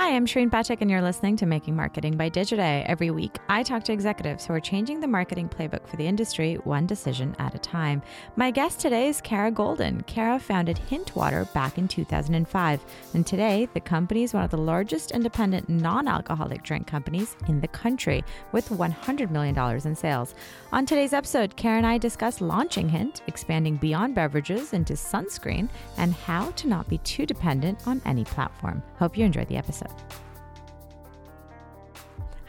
Hi, I'm Shareen Pathak, and you're listening to Making Marketing by Digiday. Every week, I talk to executives who are changing the marketing playbook for the industry one decision at a time. My guest today is Kara Goldin. Kara founded Hintwater back in 2005, and today the company is one of the largest independent non-alcoholic drink companies in the country, with $100 million in sales. On today's episode, Kara and I discuss launching Hint, expanding beyond beverages into sunscreen, and how to not be too dependent on any platform. Hope you enjoyed the episode.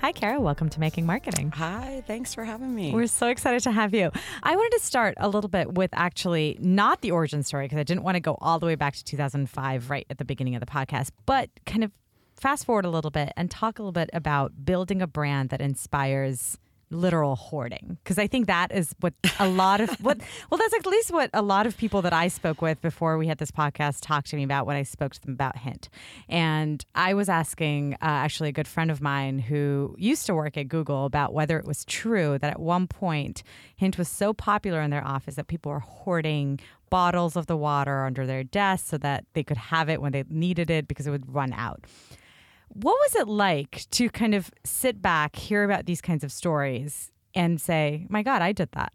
Hi, Kara. Welcome to Making Marketing. Hi, thanks for having me. We're so excited to have you. I wanted to start a little bit with actually not the origin story because I didn't want to go all the way back to 2005 right at the beginning of the podcast, but kind of fast forward a little bit and talk a little bit about building a brand that inspires literal hoarding because I think that is what a lot of what well that's at least what a lot of people that I spoke with before we had this podcast talked to me about when I spoke to them about Hint, and I was asking uh, actually a good friend of mine who used to work at Google about whether it was true that at one point Hint was so popular in their office that people were hoarding bottles of the water under their desks so that they could have it when they needed it because it would run out. What was it like to kind of sit back, hear about these kinds of stories, and say, "My God, I did that.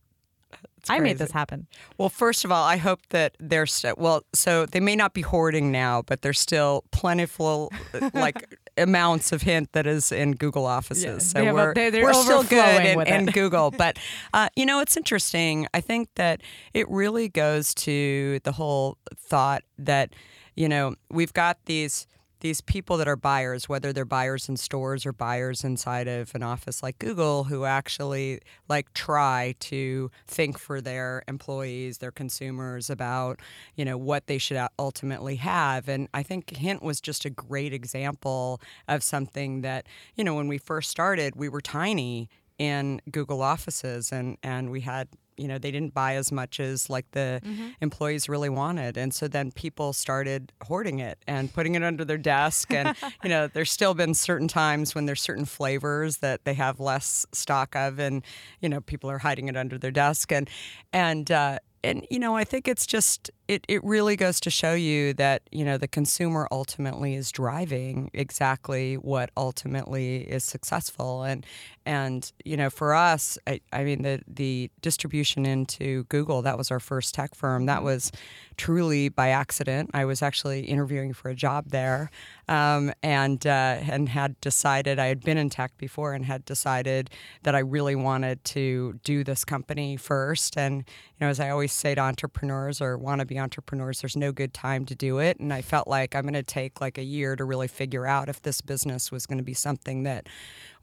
I made this happen." Well, first of all, I hope that they're st- well. So they may not be hoarding now, but there's still plentiful, like amounts of hint that is in Google offices. Yeah, so they have a- we're they're- they're we're still good in, in. Google. But uh, you know, it's interesting. I think that it really goes to the whole thought that you know we've got these these people that are buyers, whether they're buyers in stores or buyers inside of an office like Google, who actually like try to think for their employees, their consumers about, you know, what they should ultimately have. And I think Hint was just a great example of something that, you know, when we first started, we were tiny in Google offices and, and we had you know they didn't buy as much as like the employees really wanted. And so then people started hoarding it and putting it under their desk. And you know there's still been certain times when there's certain flavors that they have less stock of and you know people are hiding it under their desk. And and uh and you know i think it's just it, it really goes to show you that you know the consumer ultimately is driving exactly what ultimately is successful. And and you know for us I, I mean the the distribution into Google that was our first tech firm. That was truly by accident. I was actually interviewing for a job there um, and uh, and had decided I had been in tech before and had decided that I really wanted to do this company first. And you know as I always say to entrepreneurs or want to be entrepreneurs there's no good time to do it. And I felt like I'm going to take like a year to really figure out if this business was going to be something that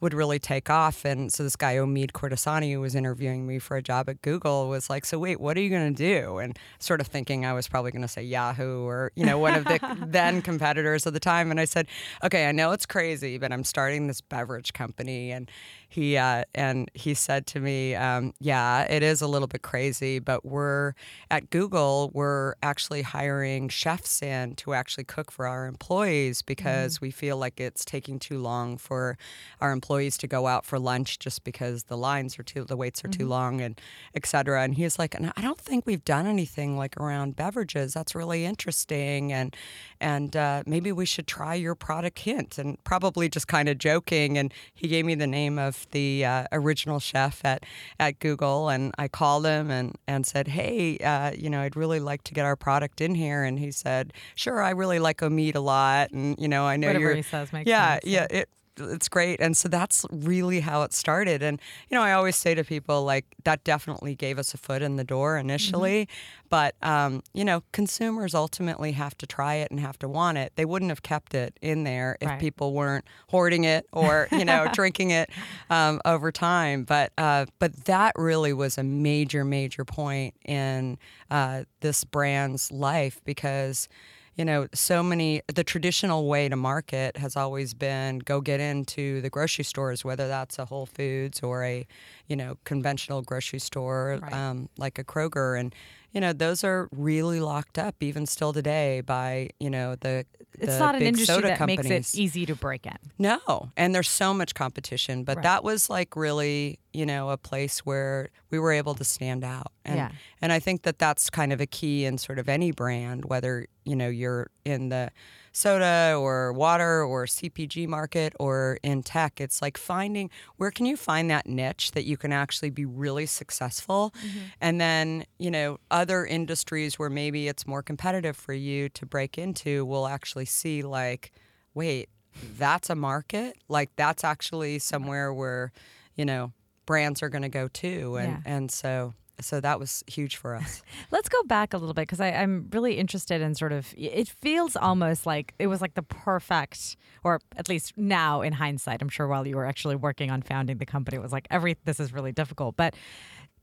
would really take off. And so this guy Omid Kordestani who was interviewing me for a job at Google was like so wait what are you going to do? And sort of thinking I was probably going to say Yahoo or you know one of the then competitors of the time. And I said okay I know it's crazy but I'm starting this beverage company. And he uh, and he said to me, um, "Yeah, it is a little bit crazy, but we're at Google. We're actually hiring chefs in to actually cook for our employees because we feel like it's taking too long for our employees to go out for lunch just because the lines are too, the waits are too long, and et cetera." And he's like, "And I don't think we've done anything like around beverages. That's really interesting, and and uh, maybe we should try your product hint." And probably just kind of joking, and he gave me the name of the uh, original chef at, at Google, and I called him and, and said, "Hey, uh, you know, I'd really like to get our product in here." And he said, "Sure, I really like Omid a lot, and you know, I know Whatever you're." he says makes yeah, sense. yeah, it it's great, and so that's really how it started. And you know, I always say to people like that definitely gave us a foot in the door initially, but um, you know, consumers ultimately have to try it and have to want it. They wouldn't have kept it in there if Right. people weren't hoarding it or you know drinking it um, over time. But uh, but that really was a major major point in uh, this brand's life because you know, so many, the traditional way to market has always been go get into the grocery stores, whether that's a Whole Foods or a, you know, conventional grocery store Right. um, like a Kroger. And, you know, those are really locked up even still today by, you know, the, It's the not an industry that companies. makes it easy to break in. No, and there's so much competition, but Right. that was like really, you know, a place where we were able to stand out. And Yeah. and I think that that's kind of a key in sort of any brand, whether, you know, you're in the soda or water or CPG market or in tech. It's like finding where can you find that niche that you can actually be really successful, mm-hmm. and then you know other industries where maybe it's more competitive for you to break into will actually see like, wait, that's a market. Like that's actually somewhere where you know brands are going to go too, and yeah. and so so that was huge for us. Let's go back a little bit because I'm really interested in sort of. It feels almost like it was like the perfect, or at least now in hindsight, I'm sure while you were actually working on founding the company, it was like every this is really difficult, but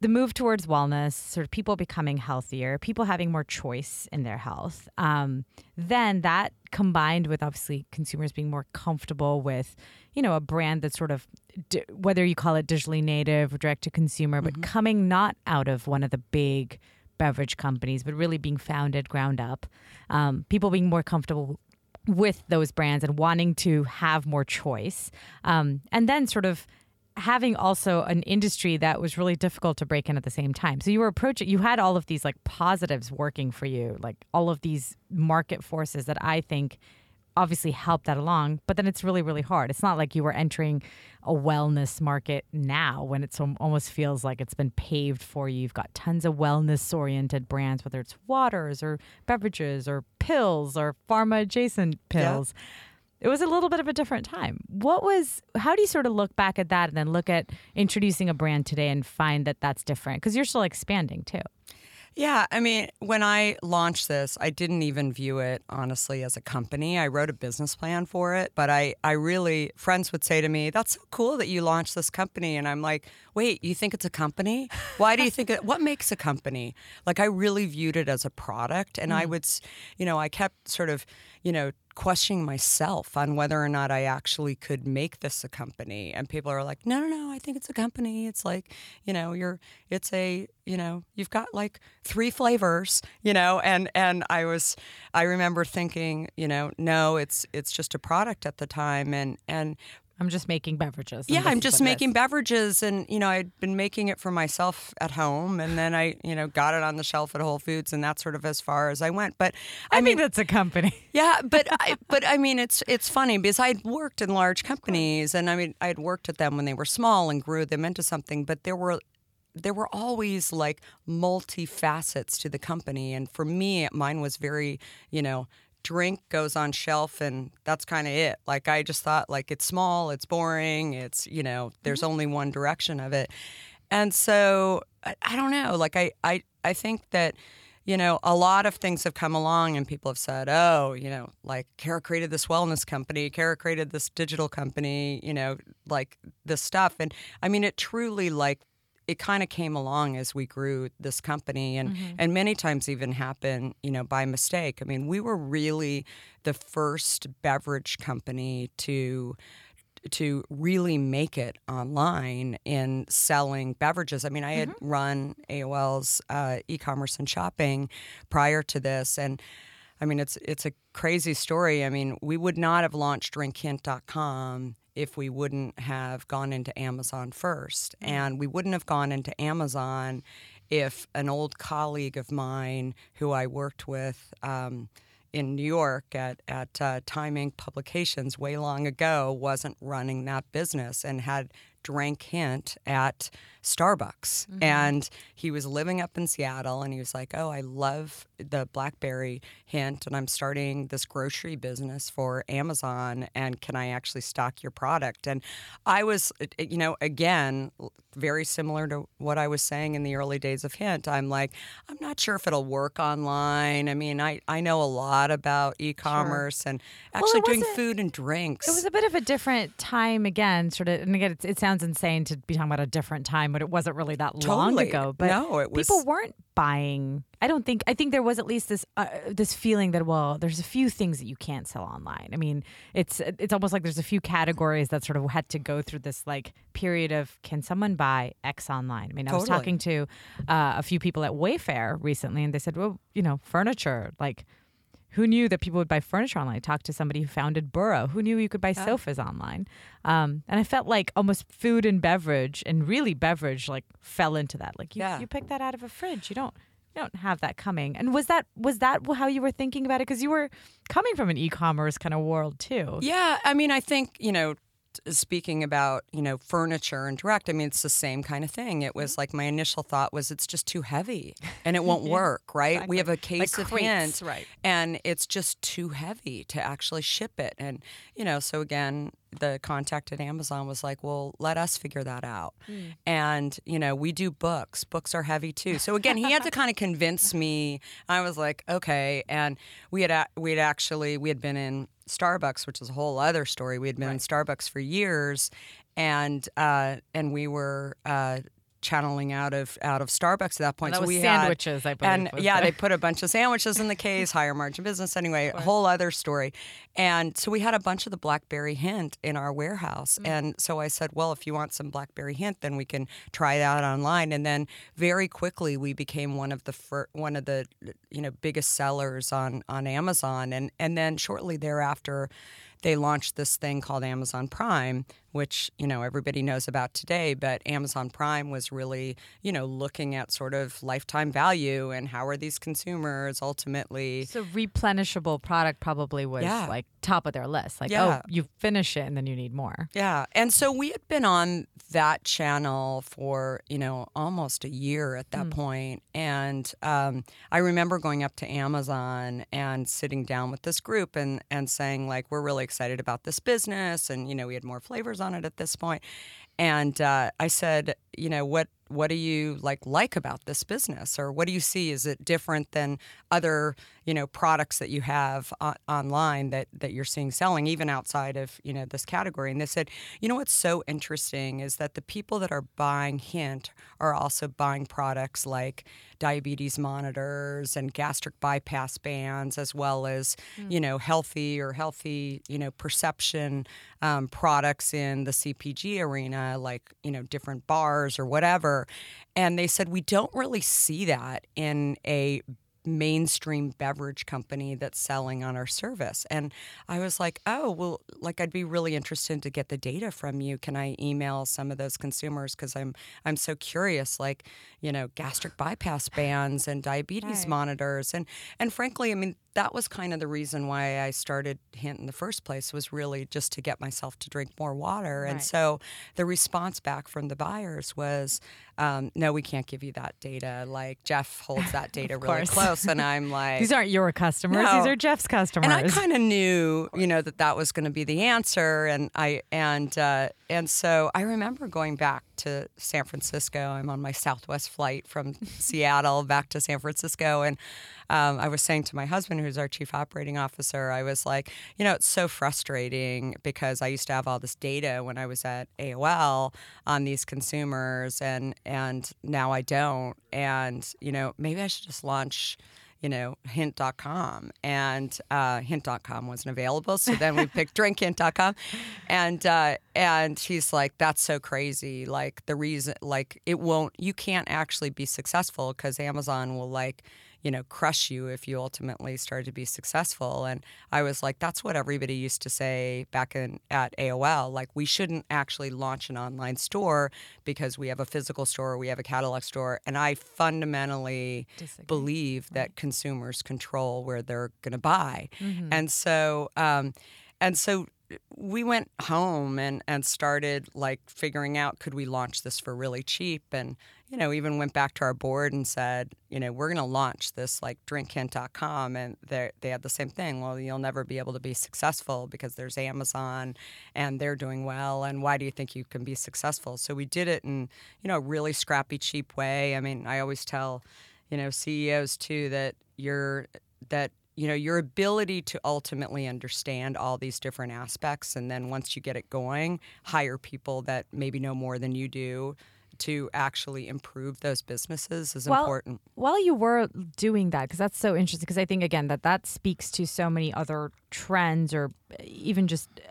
the move towards wellness, sort of people becoming healthier, people having more choice in their health, um, then that combined with obviously consumers being more comfortable with, you know, a brand that's sort of, whether you call it digitally native or direct to consumer, but mm-hmm. coming not out of one of the big beverage companies, but really being founded ground up, um, people being more comfortable with those brands and wanting to have more choice, um, and then sort of having also an industry that was really difficult to break in at the same time. So you were approaching, you had all of these like positives working for you, like all of these market forces that I think obviously help that along. But then it's really, really hard. It's not like you were entering a wellness market now when it almost feels like it's been paved for you. You've got tons of wellness oriented brands, whether it's waters or beverages or pills or pharma adjacent pills. Yeah it was a little bit of a different time. What was, how do you sort of look back at that and then look at introducing a brand today and find that that's different? Because you're still expanding too. Yeah, I mean, when I launched this, I didn't even view it honestly as a company. I wrote a business plan for it, but I, I really, friends would say to me, That's so cool that you launched this company. And I'm like, Wait, you think it's a company? Why do you think it, what makes a company? Like, I really viewed it as a product. And mm. I would, you know, I kept sort of, you know, questioning myself on whether or not I actually could make this a company. And people are like, no, no, no, I think it's a company. It's like, you know, you're, it's a, you know, you've got like three flavors, you know, and, and I was, I remember thinking, you know, no, it's, it's just a product at the time. And, and I'm just making beverages. Yeah, I'm just making beverages, and you know, I'd been making it for myself at home, and then I, you know, got it on the shelf at Whole Foods, and that's sort of as far as I went. But I, I mean, that's a company. Yeah, but I, but I mean, it's it's funny because I'd worked in large companies, and I mean, I'd worked at them when they were small and grew them into something, but there were there were always like multi facets to the company and for me mine was very you know drink goes on shelf and that's kind of it. Like i just thought like it's small it's boring it's you know there's mm-hmm. only one direction of it. And so I, I, don't know like I, I i think that you know a lot of things have come along and people have said oh you know like kara created this wellness company kara created this digital company you know like this stuff. And i mean it truly like it kind of came along as we grew this company and mm-hmm. and many times even happen you know by mistake i mean we were really the first beverage company to to really make it online in selling beverages. I mean, I had mm-hmm. run AOL's uh, e-commerce and shopping prior to this, and I mean, it's it's a crazy story. I mean, we would not have launched DrinkHint.com if we wouldn't have gone into Amazon first. Mm. And we wouldn't have gone into Amazon if an old colleague of mine who I worked with um, in New York at, at uh, Time Inc. Publications way long ago wasn't running that business and had drank hint at Starbucks. Mm-hmm. And he was living up in Seattle and he was like, Oh, I love the Blackberry hint and I'm starting this grocery business for Amazon and can I actually stock your product? And I was, you know, again, very similar to what I was saying in the early days of Hint. I'm like, I'm not sure if it'll work online. I mean, I, I know a lot about e commerce sure. and actually well, doing food and drinks. It was a bit of a different time again, sort of, and again, it, it sounds insane to be talking about a different time but it wasn't really that totally. long ago. But no, it was... people weren't buying. I don't think. I think there was at least this uh, this feeling that well, there's a few things that you can't sell online. I mean, it's it's almost like there's a few categories that sort of had to go through this like period of can someone buy X online? I mean, I was talking to uh, a few people at Wayfair recently, and they said, well, you know, furniture like who knew that people would buy furniture online? I talked to somebody who founded Burrow. Who knew you could buy sofas online? Um, and I felt like almost food and beverage, and really beverage, like fell into that. Like you, yeah. you pick that out of a fridge. You don't you don't have that coming. And was that was that how you were thinking about it? Because you were coming from an e-commerce kind of world too. Yeah, I mean, I think you know speaking about you know furniture and direct i mean it's the same kind of thing it was mm-hmm. like my initial thought was it's just too heavy and it won't work right Exactly. we have a case Like of crates, right. and it's just too heavy to actually ship it and you know so again the contact at amazon was like well let us figure that out. And you know we do books. Books are heavy too. So again he had to kind of convince me. I was like okay. And we had a- we had actually we had been in starbucks which is a whole other story. We had been in starbucks for years and uh and we were uh channeling out of out of starbucks at that point that so we had- sandwiches, I believe, and yeah the- they put a bunch of sandwiches in the case, higher margin business. Anyway, a whole other story. And so we had a bunch of the Blackberry Hint in our warehouse. Mm. And so I said, well, if you want some Blackberry Hint, then we can try it out online. And then very quickly we became one of the fir- one of the you know biggest sellers on on Amazon. And and then shortly thereafter. They launched this thing called Amazon Prime, which you know everybody knows about today. But Amazon Prime was really you know looking at sort of lifetime value and how are these consumers ultimately So replenishable product probably was Yeah. like top of their list. Like, Yeah. oh, you finish it and then you need more. Yeah. And so we had been on that channel for, you know, almost a year at that point. And um, I remember going up to Amazon and sitting down with this group and, and saying, like, we're really excited about this business. And, you know, we had more flavors on it at this point. And uh, I said, you know, what what do you like like about this business? Or what do you see? Is it different than other you know products that you have o- online that that you're seeing selling even outside of you know this category? And they said you know what's so interesting is that the people that are buying hint are also buying products like diabetes monitors and gastric bypass bands as well as you know healthy or healthy you know perception um, products in the cpg arena like you know different bars or whatever and they said we don't really see that in a mainstream beverage company that's selling on our service. And I was like, oh, well, like I'd be really interested to get the data from you. Can I email some of those consumers? Because I'm I'm so curious, like, you know, gastric bypass bands and diabetes Right. monitors. And and frankly, I mean, that was kind of the reason why I started Hint in the first place was really just to get myself to drink more water. And so the response back from the buyers was, um, no, we can't give you that data. Like Jeff holds that data really close. And I'm like, These aren't your customers. No. These are Jeff's customers. and I kind of knew, you know, that that was going to be the answer, and I and uh, and so I remember going back to San Francisco. I'm on my Southwest flight from Seattle back to San Francisco, and um, I was saying to my husband, who's our chief operating officer, I was like, you know, it's so frustrating because I used to have all this data when I was at AOL on these consumers, and and now I don't, and you know, maybe I should just launch you know, hint.com. And uh, hint.com wasn't available. So then we picked drinkhint.com. And, uh, and he's like, that's so crazy. Like, the reason, like, it won't, you can't actually be successful because Amazon will, like, you know, crush you if you ultimately start to be successful. And I was like, that's what everybody used to say back in at AOL. Like, we shouldn't actually launch an online store because we have a physical store, we have a catalog store. And I fundamentally Disagree. believe that consumers control where they're going to buy. Mm-hmm. And so, um, and so we went home and, and started like figuring out could we launch this for really cheap? And you know even went back to our board and said you know we're going to launch this like drinkhint.com and they they had the same thing well you'll never be able to be successful because there's Amazon and they're doing well and why do you think you can be successful? So we did it in you know a really scrappy cheap way. I mean I always tell you know CEOs too that you're that you know your ability to ultimately understand all these different aspects and then once you get it going hire people that maybe know more than you do to actually improve those businesses is Well, important While you were doing that, because that's so interesting, because I think again that that speaks to so many other trends or even just uh,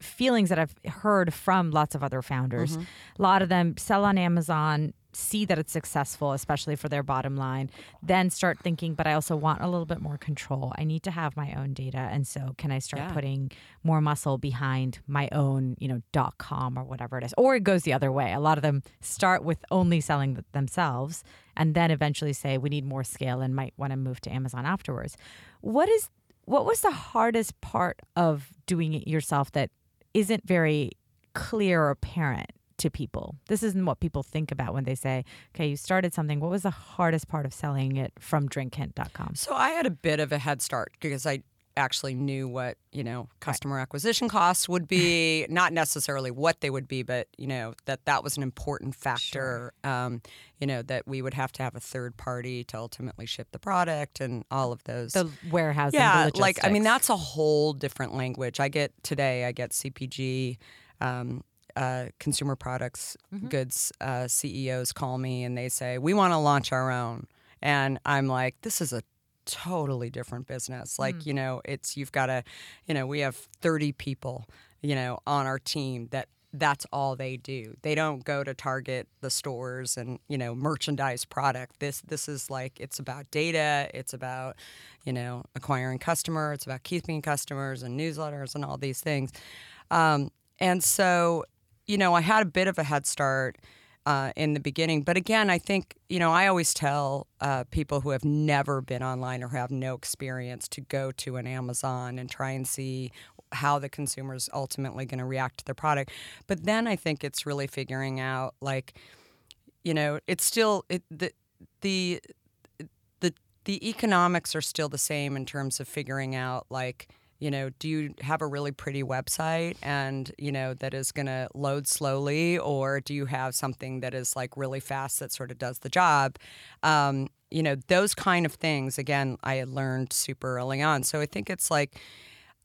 feelings that I've heard from lots of other founders. A lot of them sell on Amazon, see that it's successful, especially for their bottom line, then start thinking, but I also want a little bit more control. I need to have my own data. And so can I start Yeah. putting more muscle behind my own, you know, dot com or whatever it is? Or it goes the other way. A lot of them start with only selling themselves and then eventually say we need more scale and might want to move to Amazon afterwards. What is what was the hardest part of doing it yourself that isn't very clear or apparent to people? This isn't what people think about when they say, okay, you started something. What was the hardest part of selling it from drinkhint.com? So I had a bit of a head start because I actually knew what you know customer acquisition costs would be not necessarily what they would be but you know that that was an important factor um, you know that we would have to have a third party to ultimately ship the product and all of those The warehousing, yeah the like i mean that's a whole different language i get today i get cpg um, uh, consumer products Mm-hmm. goods uh, ceos call me and they say we want to launch our own. And i'm like this is a totally different business. Like Mm. you know it's you've got to you know we have 30 people you know on our team that that's all they do. They don't go to target the stores and you know merchandise product. This this is like it's about data it's about you know acquiring customer it's about keeping customers and newsletters and all these things. Um, and so you know i had a bit of a head start uh, in the beginning. But again, I think, you know, I always tell uh, people who have never been online or have no experience to go to an Amazon and try and see how the consumer's ultimately going to react to the product. But then I think it's really figuring out, like, you know, it's still it, the the the the economics are still the same in terms of figuring out like you know do you have a really pretty website and you know that is going to load slowly or do you have something that is like really fast that sort of does the job? Um, you know those kind of things again i had learned super early on. So i think it's like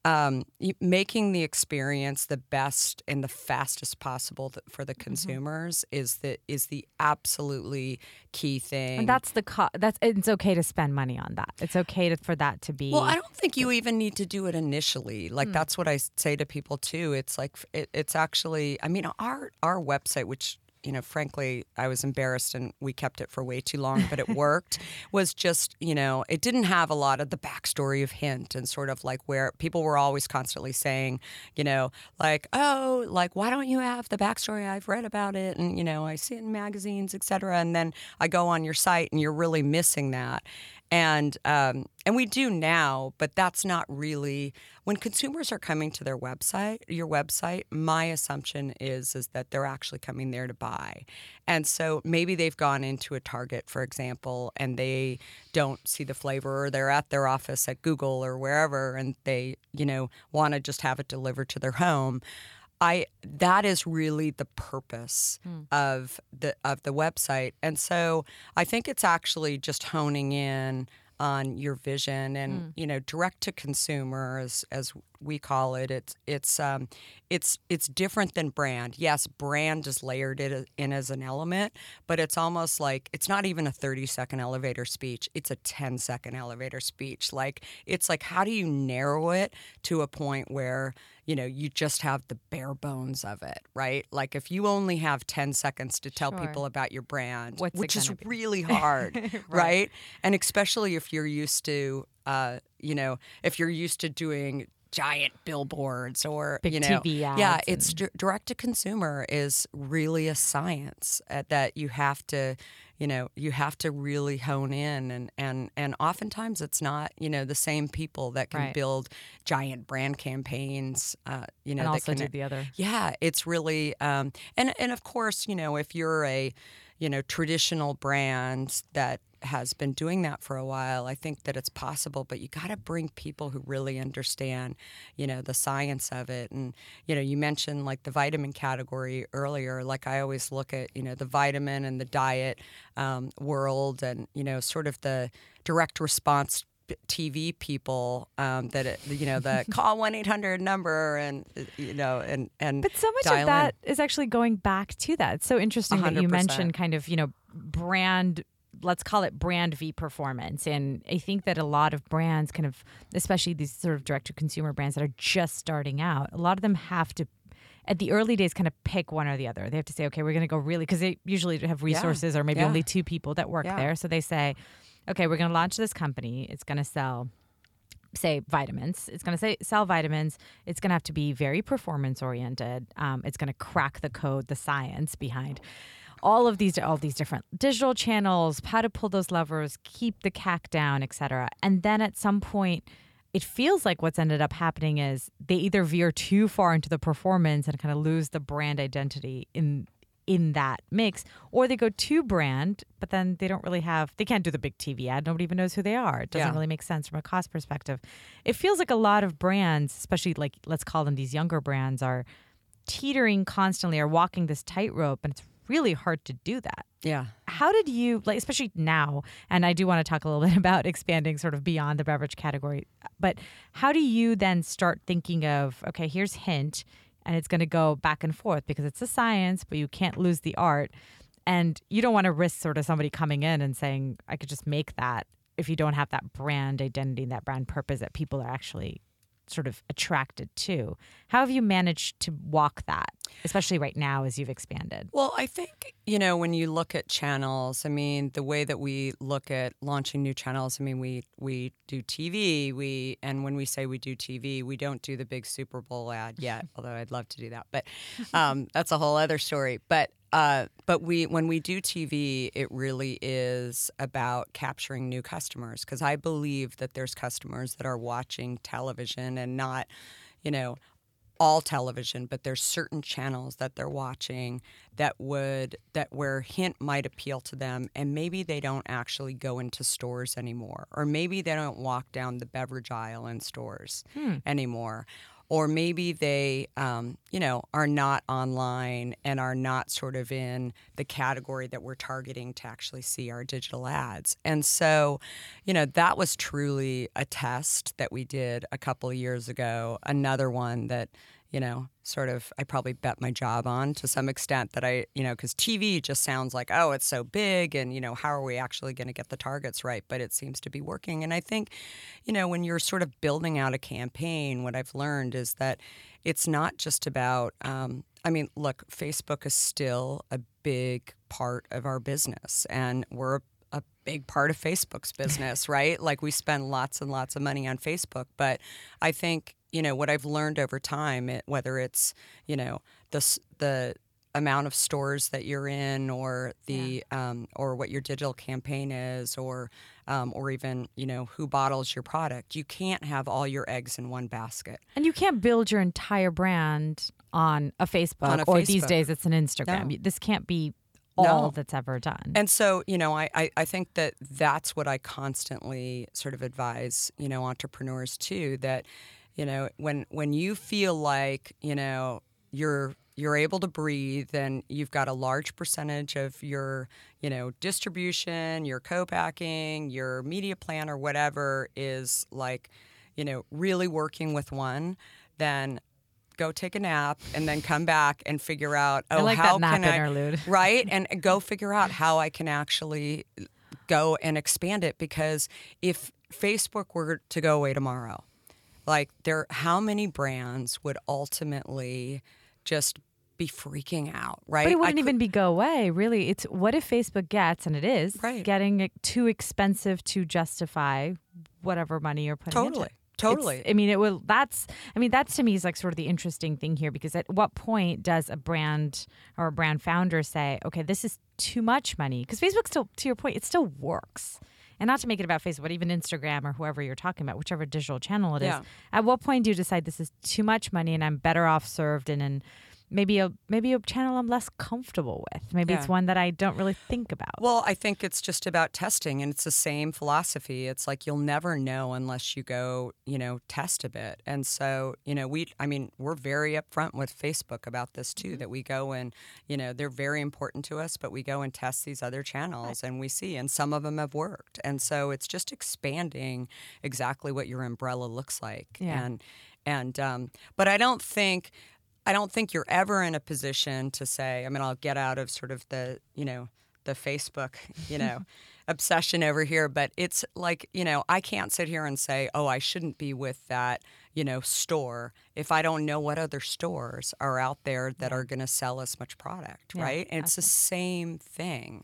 um, making the experience the best and the fastest possible th- for the consumers is the is the absolutely key thing. And that's the co- that's it's okay to spend money on that. It's okay to, for that to be well, I don't think you even need to do it initially. Like Hmm. that's I say to people too. It's like it, it's actually. I mean, our our website, which you know, frankly, I was embarrassed and we kept it for way too long, but it worked. was just you know, it didn't have a lot of the backstory of Hint and sort of like where people were always constantly saying, you know, like oh, like why don't you have the backstory? I've read about it, and you know, I see it in magazines, et cetera. And then I go on your site, and you're really missing that and um, and we do now, but that's not really when consumers are coming to their website, your website. My assumption is is that they're actually coming there to buy, and so maybe they've gone into a Target, for example, and they don't see the flavor, or they're at their office at Google or wherever, and they you know want to just have it delivered to their home. I that is really the purpose hmm. of the of the website, and so I think it's actually just honing in on your vision and hmm. you know direct to consumer as, as we call it. It's it's um, it's it's different than brand. Yes, brand is layered it in as an element, but it's almost like it's not even a thirty second elevator speech. It's a 10 second elevator speech. Like it's like how do you narrow it to a point where you know you just have the bare bones of it right like if you only have 10 seconds to tell Sure. people about your brand What's which is be? really hard right. and especially if you're used to uh, you know if you're used to doing giant billboards or Big you know yeah it's di- direct to consumer is really a science uh, that you have to you know you have to really hone in and and and oftentimes it's not you know the same people that can Right. build giant brand campaigns uh, you know and also can do the other. yeah, it's really um, and and of course, you know, if you're a you know traditional brand that has been doing that for a while, I think that it's possible. But you got to bring people who really understand, you know, the science of it. And you know, you mentioned like the vitamin category earlier. Like I always look at you know the vitamin and the diet um, world, and you know, sort of the direct response TV people um, that it, you know the call one eight hundred number and uh, you know and and But so much of in. that is actually going back to that. It's so interesting that you mentioned kind of, you know, brand let's call it brand v performance and i think that a lot of brands kind of especially these sort of direct to consumer brands that are just starting out a lot of them have to at the early days kind of pick one or the other. They have to say, okay, we're going to go really because they usually have resources or maybe Yeah. only two people that work Yeah. there. So they say, okay, we're going to launch this company. It's going to sell say vitamins. It's going to say sell vitamins. It's going to have to be very performance oriented. Um, it's going to crack the code, the science behind all of these all these different digital channels, how to pull those levers, keep the CAC down, et cetera. And then at some point, it feels like what's ended up happening is they either veer too far into the performance and kind of lose the brand identity in in that mix, or they go too brand, but then they don't really have they can't do the big TV ad. Nobody even knows who they are. It doesn't Yeah. really make sense from a cost perspective. It feels like a lot of brands, especially like let's call them these younger brands, are teetering constantly or walking this tightrope, and it's really hard to do that. Yeah. How did you like, especially now? And I do want to talk a little bit about expanding sort of beyond the beverage category. But how do you then start thinking of okay, here's hint, and it's going to go back and forth because it's a science, but you can't lose the art, and you don't want to risk sort of somebody coming in and saying I could just make that if you don't have that brand identity, that brand purpose that people are actually sort of attracted to. How have you managed to walk that, especially right now as you've expanded? Well, I think, you know, when you look at channels, I mean, the way that we look at launching new channels, I mean, we we do TV, we and when we say we do TV, we don't do the big Super Bowl ad yet, although I'd love to do that. But um, that's a whole other story. But uh, but we when we do TV, it really is about capturing new customers because I believe that there's customers that are watching television and not, you know, all television, but there's certain channels that they're watching that would that where hint might appeal to them, and maybe they don't actually go into stores anymore, or maybe they don't walk down the beverage aisle in stores anymore. Or maybe they, um, you know, are not online and are not sort of in the category that we're targeting to actually see our digital ads. And so, you know, that was truly a test that we did a couple of years ago. Another one that, you know, sort of I probably bet my job on to some extent that I, you know, because TV just sounds like, oh, it's so big and, you know, how are we actually going to get the targets right? But it seems to be working. And I think, you know, when you're sort of building out a campaign, what I've learned is that it's not just about, um, I mean, look, Facebook is still a big part of our business and we're a a big part of Facebook's business, right? Like we spend lots and lots of money on Facebook, but I think you know what I've learned over time, it, whether it's you know the the amount of stores that you're in, or the um, or what your digital campaign is, or um, or even you know who bottles your product, you can't have all your eggs in one basket. And you can't build your entire brand on a Facebook On a or these days it's an Instagram. No. This can't be all No. that's ever done. And so, you know, I, I, I think that that's what I constantly sort of advise, you know, entrepreneurs too, that, you know, when when you feel like, you know, you're you're able to breathe and you've got a large percentage of your, you know, distribution, your co-packing, your media plan or whatever is like, you know, really working with one, then go take a nap and then come back and figure out oh like how can I right and go figure out how I can actually go and expand it because if Facebook were to go away tomorrow like there how many brands would ultimately just be freaking out right But it wouldn't could- even be go away, really. It's what if Facebook gets, and it is, Right. getting it too expensive to justify whatever money you're putting into it. Totally. It's- I mean, it will. That's. I mean, that's to me is like sort of the interesting thing here because at what point does a brand or a brand founder say, okay, this is too much money? Because Facebook still, to your point, it still works. And not to make it about Facebook, but even Instagram or whoever you're talking about, whichever digital channel it is. Yeah. At what point do you decide this is too much money and I'm better off served in an maybe a maybe a channel I'm less comfortable with. Maybe it's one that I don't really think about. Well, I think it's just about testing, and it's the same philosophy. It's like you'll never know unless you go, you know, test a bit. And so, you know, we, I mean, we're very upfront with Facebook about this too. That we go and, you know, they're very important to us, but we go and test these other channels, and we see, and some of them have worked. And so, it's just expanding exactly what your umbrella looks like. Yeah. And and um, but I don't think I don't think you're ever in a position to say, I mean, I'll get out of sort of the, you know, the Facebook, you know, obsession over here, but it's like, you know, I can't sit here and say, oh, I shouldn't be with that, you know, store if I don't know what other stores are out there that are going to sell as much product, Yeah, right? And it's the same thing.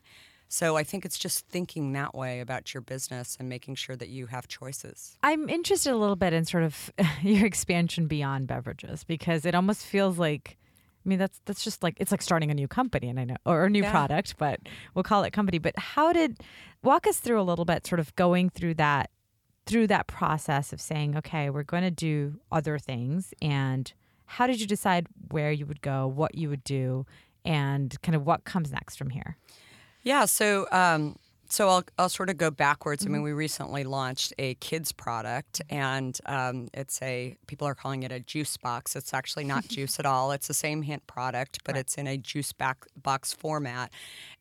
So I think it's just thinking that way about your business and making sure that you have choices. I'm interested a little bit in sort of your expansion beyond beverages because it almost feels like I mean that's that's just like it's like starting a new company and I know or a new Yeah. product, but we'll call it company. But how did walk us through a little bit sort of going through that through that process of saying, okay, we're going to do other things and how did you decide where you would go, what you would do, and kind of what comes next from here? Yeah, so um, so I'll I'll sort of go backwards. I mean, we recently launched a kids product, and um, it's a people are calling it a juice box. It's actually not juice at all. It's the same hint product, but it's in a juice back, box format.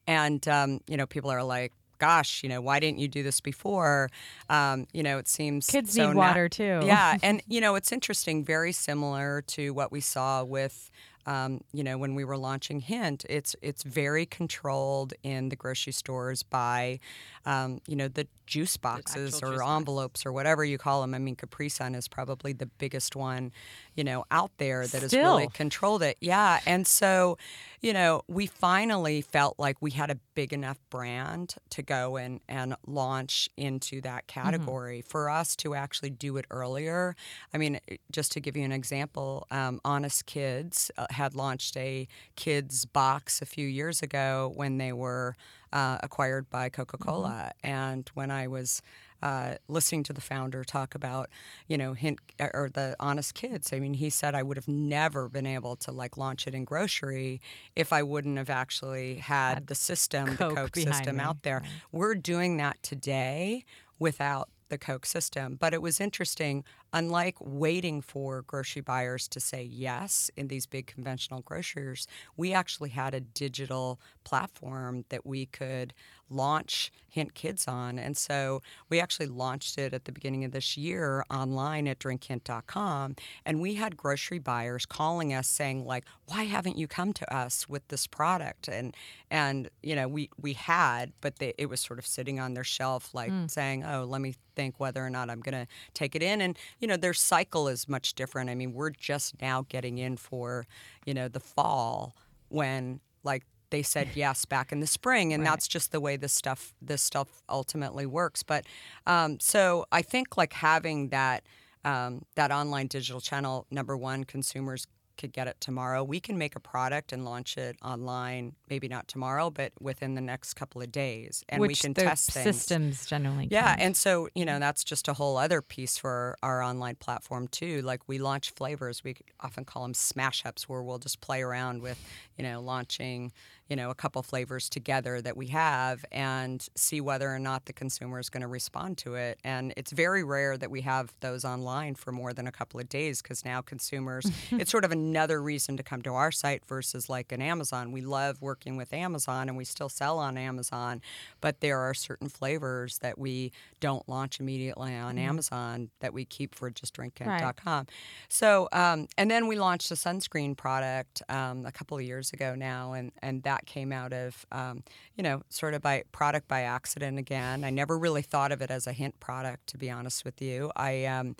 And um, you know, people are like. Gosh, you know, why didn't you do this before? Um, you know, it seems Kids so need na- water too. yeah, and you know, it's interesting. Very similar to what we saw with, um, you know, when we were launching Hint. It's it's very controlled in the grocery stores by, um, you know, the juice boxes actual or juice box. envelopes or whatever you call them. I mean, Capri Sun is probably the biggest one, you know, out there that has really controlled it. Yeah, and so, you know, we finally felt like we had a big enough brand to go and and launch into that category. For us to actually do it earlier. I mean, just to give you an example, um, Honest Kids uh, had launched a kids box a few years ago when they were uh, acquired by Coca Cola, and when I was uh, listening to the founder talk about, you know, hint or the honest kids. I mean, he said I would have never been able to like launch it in grocery if I wouldn't have actually had, the system, Coke the Coke system me. out there. We're doing that today without the Coke system. But it was interesting, unlike waiting for grocery buyers to say yes in these big conventional grocers, we actually had a digital platform that we could launch Hint Kids on. And so we actually launched it at the beginning of this year online at drinkhint.com. And we had grocery buyers calling us saying, like, why haven't you come to us with this product? And and you know, we we had, but they, it was sort of sitting on their shelf, like hmm. saying, oh, let me think whether or not I'm going to take it in. And you know, their cycle is much different. I mean, we're just now getting in for, you know, the fall when like they said yes back in the spring and Right. that's just the way this stuff this stuff ultimately works but um, so i think like having that um, that online digital channel number one consumers could get it tomorrow we can make a product and launch it online maybe not tomorrow but within the next couple of days and Which we can test things systems generally. yeah, can. and so you know that's just a whole other piece for our online platform too. Like we launch flavors, we often call them smash ups, where we'll just play around with, you know, launching, you know, a couple flavors together that we have and see whether or not the consumer is going to respond to it. And it's very rare that we have those online for more than a couple of days because now consumers, it's sort of another reason to come to our site versus like an Amazon. We love working with Amazon and we still sell on Amazon, but there are certain flavors that we don't launch immediately on Amazon that we keep for just drinkhint.com. So, um, and then we launched a sunscreen product um, a couple of years ago now, and, and that came out of, um, you know, sort of by product by accident again. I never really thought of it as a hint product, to be honest with you. I, um,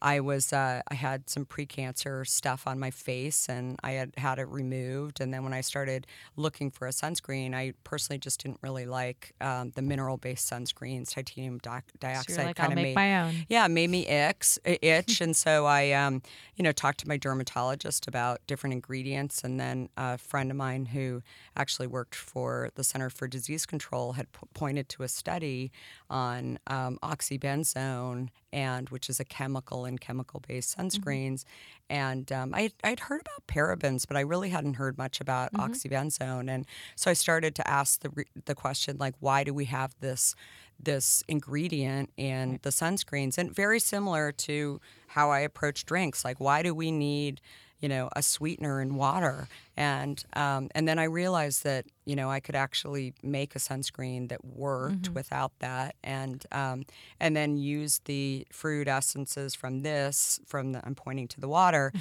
I was uh, I had some precancer stuff on my face and I had had it removed. And then when I started looking for a sunscreen, I personally just didn't really like um, the mineral based sunscreens. Titanium di- So dioxide you're like, kind I'll of make made my own. yeah, it made me icks, itch, and so I, um, you know, talked to my dermatologist about different ingredients, and then a friend of mine who actually worked for the Center for Disease Control had p- pointed to a study on um, oxybenzone, and which is a chemical in chemical-based sunscreens, and um, I, I'd heard about parabens, but I really hadn't heard much about oxybenzone, and so I started to ask the the question like, why do we have this? this ingredient in the sunscreens? And very similar to how I approach drinks like why do we need you know a sweetener in water. And um, and then I realized that you know I could actually make a sunscreen that worked without that and um, and then use the fruit essences from this from the I'm pointing to the water f-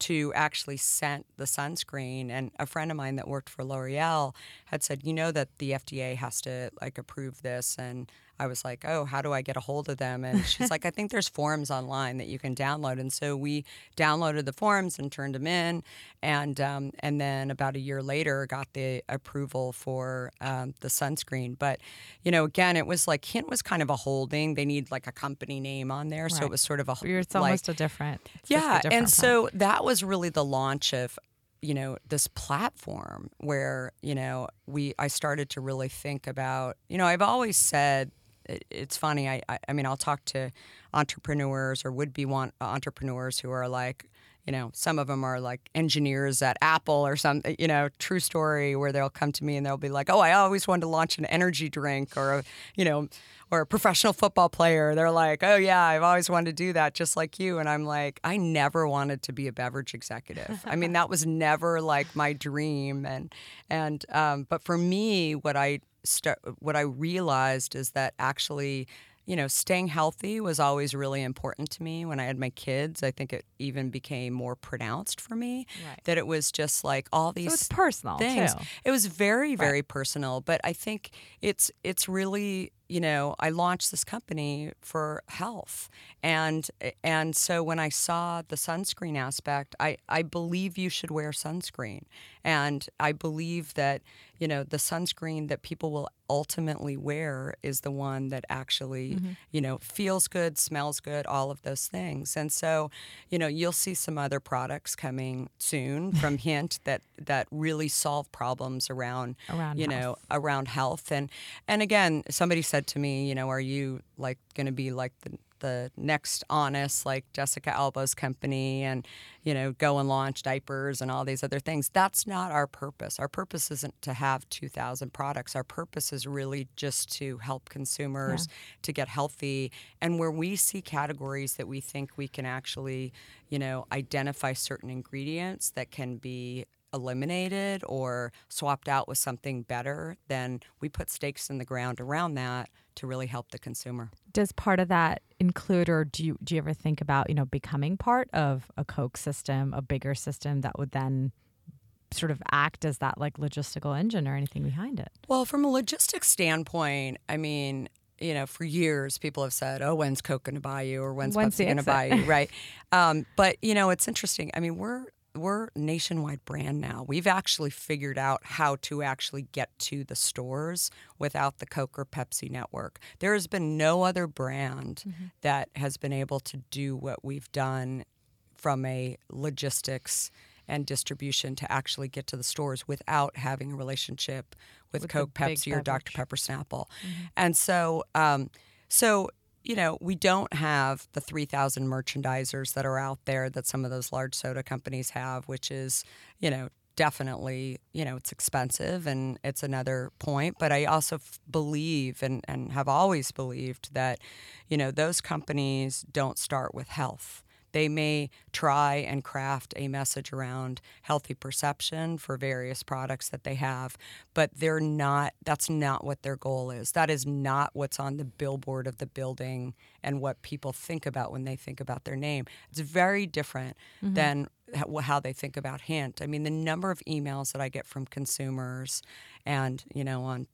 to actually scent the sunscreen. And a friend of mine that worked for L'Oreal had said, you know that the FDA has to like approve this, and I was like, oh, how do I get a hold of them? And she's like, I think there's forms online that you can download. And so we downloaded the forms and turned them in, and um, and then about a year later got the approval for um, the sunscreen. But you know, again, it was like Hint was kind of a holding. They need like a company name on there, so it was sort of a It's like, almost a different. yeah, different and so that was really the launch of you know this platform where you know we I started to really think about you know I've always said it, it's funny I, I I mean I'll talk to entrepreneurs or would be want uh, entrepreneurs who are like you know some of them are like engineers at Apple or some, you know true story where they'll come to me and they'll be like oh I always wanted to launch an energy drink or a you know or a professional football player. They're like oh yeah I've always wanted to do that just like you. And I'm like I never wanted to be a beverage executive. I mean that was never like my dream. And and um, but for me what I start what I realized is that actually you know, staying healthy was always really important to me. When I had my kids, I think it even became more pronounced for me Right. that it was just like all So these it's personal things. too. It was very, very personal, but I think it's it's really you know I launched this company for health, and and so when I saw the sunscreen aspect, I I believe you should wear sunscreen, and I believe that you know the sunscreen that people will ultimately wear is the one that actually mm-hmm. you know feels good, smells good, all of those things, and so you know you'll see some other products coming soon from Hint that that really solve problems around Around you know around health. And and again somebody said to me you know are you like going to be like the the next honest like Jessica Alba's company and you know go and launch diapers and all these other things? That's not our purpose. Our purpose isn't to have 2000 products. Our purpose is really just to help consumers to get healthy. And where we see categories that we think we can actually you know identify certain ingredients that can be eliminated or swapped out with something better, then we put stakes in the ground around that to really help the consumer. Does part of that include, or do you do you ever think about you know becoming part of a Coke system, a bigger system that would then sort of act as that like logistical engine or anything behind it? Well, from a logistics standpoint, I mean, you know, for years people have said, "Oh, when's Coke going to buy you?" or "When's, When's Pepsi going to buy you?" Right? Um, but you know, it's interesting. I mean, we're we're nationwide brand now. We've actually figured out how to actually get to the stores without the Coke or Pepsi network. There has been no other brand that has been able to do what we've done from a logistics and distribution to actually get to the stores without having a relationship with, With Coke, Pepsi, or Dr. Pepper Snapple. And so, um, so you know, we don't have the 3,000 merchandisers that are out there that some of those large soda companies have, which is, you know, definitely, you know, it's expensive and it's another point. But I also f- believe and, and have always believed that, you know, those companies don't start with health. They may try and craft a message around healthy perception for various products that they have, but they're not, that's not what their goal is. That is not what's on the billboard of the building and what people think about when they think about their name. It's very different mm-hmm. than how, how they think about Hint. I mean, the number of emails that I get from consumers and, you know, on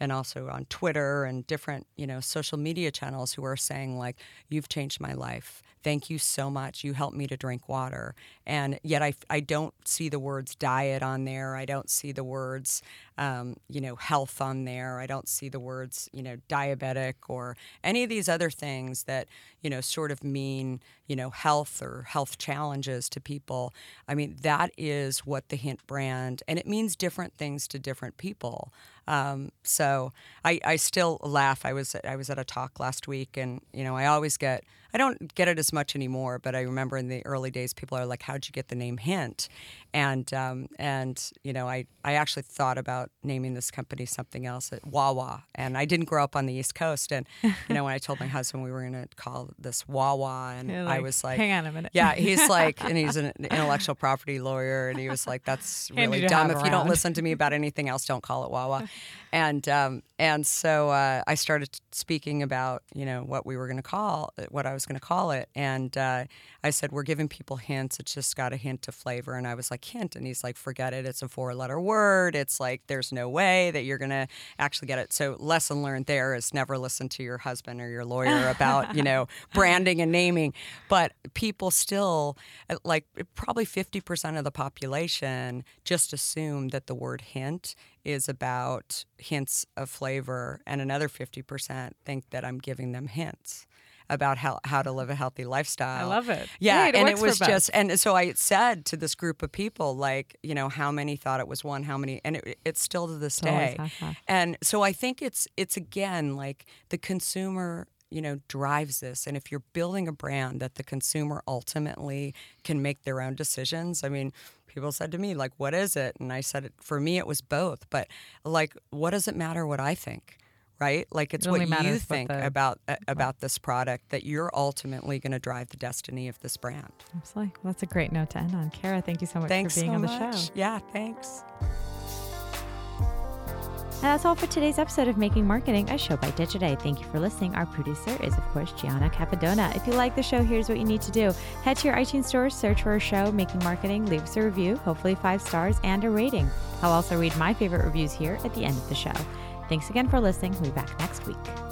and also on Twitter and different, you know, social media channels who are saying like, "You've changed my life. Thank you so much. You helped me to drink water." And yet, I, I don't see the words diet on there. I don't see the words, um, you know, health on there. I don't see the words, you know, diabetic or any of these other things that, you know, sort of mean, you know, health or health challenges to people. I mean, that is what the Hint brand, and it means different things to different people. Um, so I, I still laugh. I was I was at a talk last week, and you know I always get I don't get it as much anymore, but I remember in the early days people are like, "How'd you get the name Hint?" And um, and you know I I actually thought about naming this company something else at Wawa. And I didn't grow up on the East Coast. And, you know, when I told my husband we were going to call this Wawa, and You're I was like, hang on a minute. Yeah, he's like, and he's an intellectual property lawyer. And he was like, that's really dumb. If you don't listen to me about anything else, don't call it Wawa. and, um, and so uh, I started speaking about, you know, what we were going to call, what I was going to call it. And uh, I said, we're giving people hints. It's just got a hint of flavor. And I was like, hint. And he's like, forget it. It's a four letter word. It's like, there's no way that you're going to actually get it. So, lesson learned there is never listen to your husband or your lawyer about, you know, branding and naming. But people still, uh, like, probably 50% of the population just assume that the word hint is about hints of flavor, and another 50% think that I'm giving them hints about how, how to live a healthy lifestyle. I love it. Yeah, it and it was just, and so I said to this group of people, like, you know, how many thought it was one, how many, and it, it's still to this It's day. half half. And so I think it's it's again like the consumer, you know, drives this. And if you're building a brand that the consumer ultimately can make their own decisions, I mean, people said to me like, "What is it?" And I said, for me, it was both. But like, what does it matter what I think? Right? Like it's It what you what think the- about uh, about this product that you're ultimately going to drive the destiny of this brand. Absolutely. Well, that's a great note to end on. Kara, thank you so much Thanks for being so on the much. show. Yeah, thanks. And that's all for today's episode of Making Marketing, a show by Digiday. Thank you for listening. Our producer is, of course, Gianna Capadona. If you like the show, here's what you need to do head to your iTunes store, search for our show, Making Marketing, leave us a review, hopefully five stars, and a rating. I'll also read my favorite reviews here at the end of the show. Thanks again for listening. We'll be back next week.